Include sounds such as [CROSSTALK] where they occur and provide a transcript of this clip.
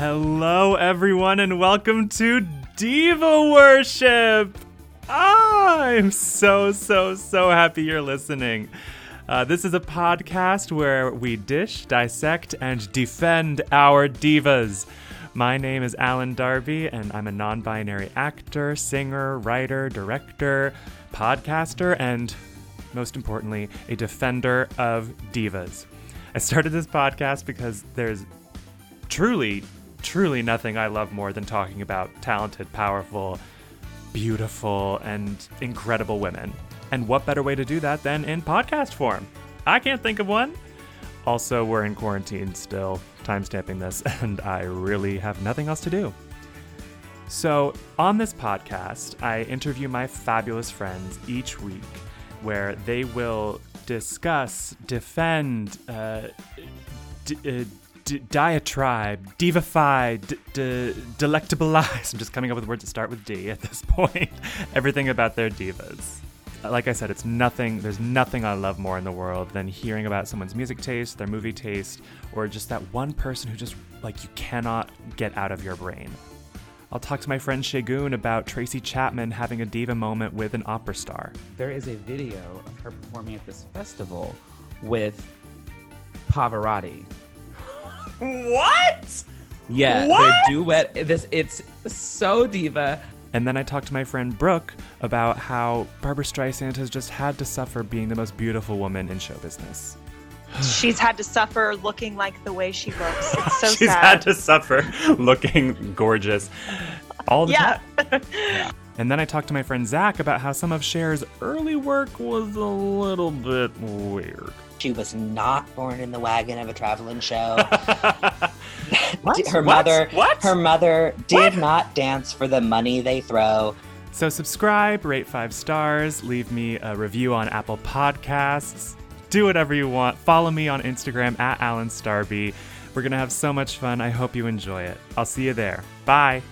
Hello, everyone, and welcome to Diva Worship. I'm so, so, so happy you're listening. Uh, this is a podcast where we dish, dissect, and defend our divas. My name is Alan Darby, and I'm a non binary actor, singer, writer, director, podcaster, and most importantly, a defender of divas. I started this podcast because there's truly, truly nothing I love more than talking about talented, powerful, beautiful, and incredible women. And what better way to do that than in podcast form? I can't think of one. Also, we're in quarantine still, timestamping this, [LAUGHS] and I really have nothing else to do. So, on this podcast, I interview my fabulous friends each week where they will discuss, defend, uh, d- uh, diatribe, divify, d- d- delectabilize. [LAUGHS] I'm just coming up with words that start with D at this [LAUGHS] point. Everything about their divas. Like I said, it's nothing, there's nothing I love more in the world than hearing about someone's music taste, their movie taste, or just that one person who just, like, you cannot get out of your brain. I'll talk to my friend Shagun about Tracy Chapman having a diva moment with an opera star. There is a video of her performing at this festival with Pavarotti. What? Yeah, What? their duet. This it's so diva. And then I talked to my friend Brooke about how Barbra Streisand has just had to suffer being the most beautiful woman in show business. [SIGHS] She's had to suffer looking like the way she looks. It's so [LAUGHS] sad. She's sad. had to suffer looking gorgeous all the yeah. time. [LAUGHS] And then I talked to my friend Zach about how some of Cher's early work was a little bit weird. She was not born in the wagon of a traveling show. [LAUGHS] What? Her What? mother, What? her mother did What? not dance for the money they throw. So subscribe, rate five stars, leave me a review on Apple Podcasts. Do whatever you want. Follow me on Instagram at Alan Starby. We're gonna have so much fun. I hope you enjoy it. I'll see you there. Bye.